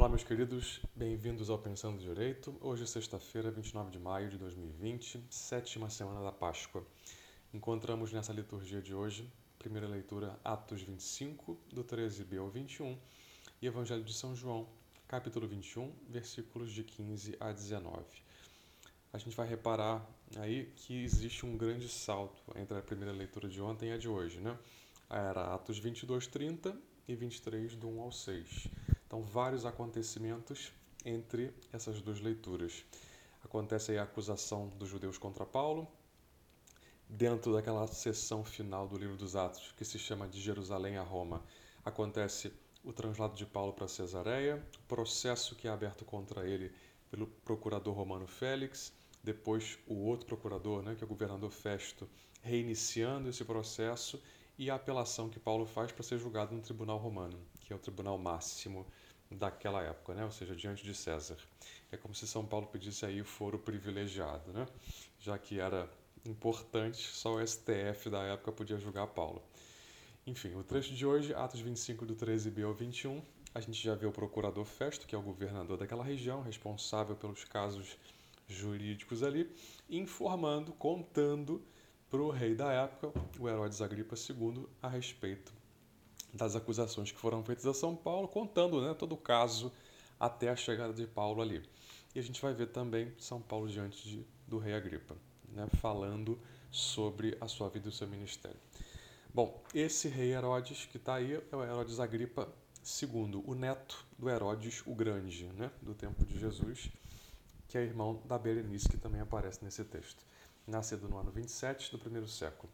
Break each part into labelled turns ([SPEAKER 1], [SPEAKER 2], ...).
[SPEAKER 1] Olá, meus queridos, bem-vindos ao Pensando Direito. Hoje é sexta-feira, 29 de maio de 2020, sétima semana da Páscoa. Encontramos nessa liturgia de hoje, primeira leitura, Atos 25, do 13b ao 21, e Evangelho de São João, capítulo 21, versículos de 15 a 19. A gente vai reparar aí que existe um grande salto entre a primeira leitura de ontem e a de hoje, né? Era Atos 22, 30 e 23, do 1 ao 6. Então, vários acontecimentos entre essas duas leituras. Acontece aí a acusação dos judeus contra Paulo, dentro daquela sessão final do livro dos Atos, que se chama de Jerusalém a Roma, acontece o translado de Paulo para Cesareia, o processo que é aberto contra ele pelo procurador romano Félix, depois o outro procurador, né, que é o governador Festo, reiniciando esse processo e a apelação que Paulo faz para ser julgado no tribunal romano, que é o tribunal máximo daquela época, né? ou seja, diante de César. É como se São Paulo pedisse aí o foro privilegiado, né? já que era importante, só o STF da época podia julgar Paulo. Enfim, o trecho de hoje, Atos 25, do 13b ao 21, a gente já vê o procurador Festo, que é o governador daquela região, responsável pelos casos jurídicos ali, informando, contando para o rei da época, o Herodes Agripa II, a respeito das acusações que foram feitas a São Paulo, contando né, todo o caso até a chegada de Paulo ali. E a gente vai ver também São Paulo diante de, do rei Agripa, né, falando sobre a sua vida e o seu ministério. Bom, esse rei Herodes que está aí é o Herodes Agripa II, o neto do Herodes o Grande, né, do tempo de Jesus, que é irmão da Berenice, que também aparece nesse texto, nascido no ano 27 do primeiro século.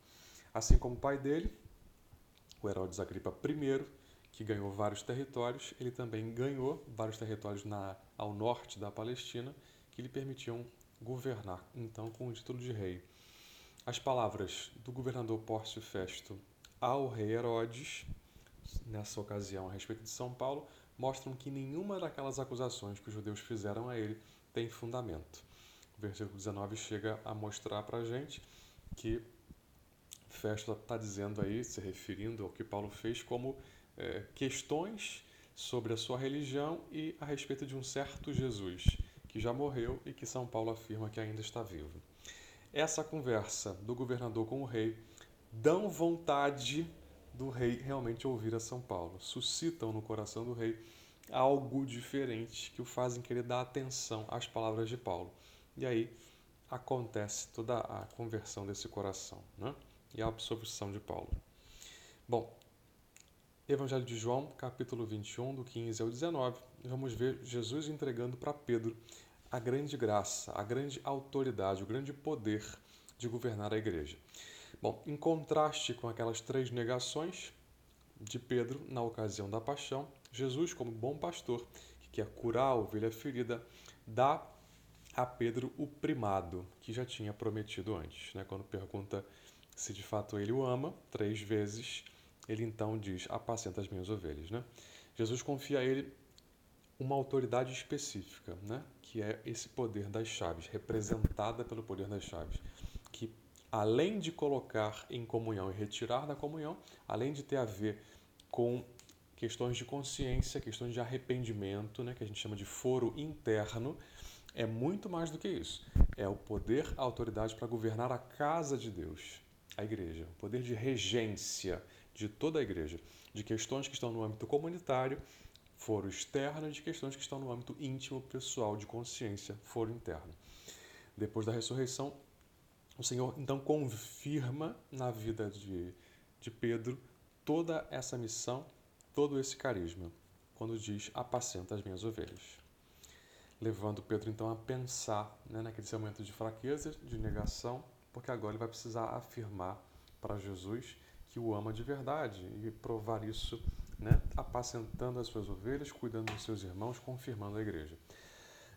[SPEAKER 1] Assim como o pai dele, o Herodes Agripa I, que ganhou vários territórios, ele também ganhou vários territórios na, ao norte da Palestina que lhe permitiam governar, então com o título de rei. As palavras do governador Pórcio Festo ao rei Herodes, nessa ocasião a respeito de São Paulo, mostram que nenhuma daquelas acusações que os judeus fizeram a ele tem fundamento. Versículo 19 chega a mostrar para a gente que Festo está dizendo aí, se referindo ao que Paulo fez, como é, questões sobre a sua religião e a respeito de um certo Jesus que já morreu e que São Paulo afirma que ainda está vivo. Essa conversa do governador com o rei dão vontade do rei realmente ouvir a São Paulo, suscitam no coração do rei algo diferente que o fazem querer dar atenção às palavras de Paulo. E aí acontece toda a conversão desse coração né? e a absorção de Paulo. Bom, Evangelho de João, capítulo 21, do 15 ao 19, vamos ver Jesus entregando para Pedro a grande graça, a grande autoridade, o grande poder de governar a igreja. Bom, em contraste com aquelas três negações de Pedro na ocasião da paixão, Jesus, como bom pastor que quer curar a ovelha ferida, dá a Pedro o primado que já tinha prometido antes. Né? Quando pergunta se de fato ele o ama, três vezes, ele então diz: Apacenta as minhas ovelhas. Né? Jesus confia a ele uma autoridade específica, né? que é esse poder das chaves, representada pelo poder das chaves, que além de colocar em comunhão e retirar da comunhão, além de ter a ver com questões de consciência, questões de arrependimento, né, que a gente chama de foro interno, é muito mais do que isso. É o poder, a autoridade para governar a casa de Deus, a igreja, o poder de regência de toda a igreja, de questões que estão no âmbito comunitário, foro externo, de questões que estão no âmbito íntimo, pessoal, de consciência, foro interno. Depois da ressurreição, o Senhor então confirma na vida de, de Pedro toda essa missão todo esse carisma quando diz apacenta as minhas ovelhas. Levando Pedro então a pensar né, naquele momento de fraqueza, de negação, porque agora ele vai precisar afirmar para Jesus que o ama de verdade e provar isso né, apacentando as suas ovelhas, cuidando dos seus irmãos, confirmando a igreja.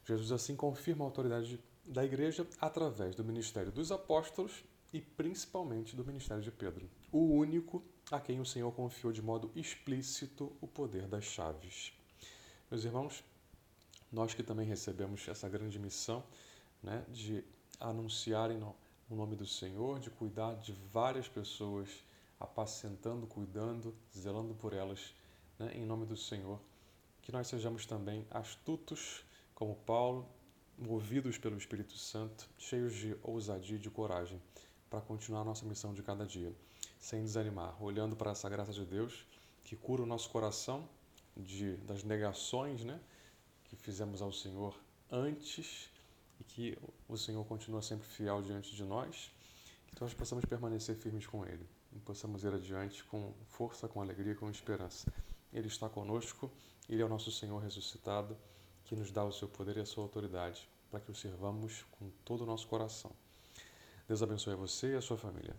[SPEAKER 1] Jesus assim confirma a autoridade da igreja através do ministério dos apóstolos e principalmente do ministério de Pedro, o único a quem o Senhor confiou de modo explícito o poder das chaves. Meus irmãos, nós que também recebemos essa grande missão né, de anunciar em o nome do Senhor, de cuidar de várias pessoas, apacentando, cuidando, zelando por elas, né, em nome do Senhor, que nós sejamos também astutos como Paulo, movidos pelo Espírito Santo, cheios de ousadia e de coragem para continuar a nossa missão de cada dia, sem desanimar, olhando para essa graça de Deus que cura o nosso coração de, das negações né, que fizemos ao Senhor antes e que o Senhor continua sempre fiel diante de nós, que nós possamos permanecer firmes com Ele e possamos ir adiante com força, com alegria, com esperança. Ele está conosco, Ele é o nosso Senhor ressuscitado, que nos dá o seu poder e a sua autoridade, para que o sirvamos com todo o nosso coração. Deus abençoe você e a sua família.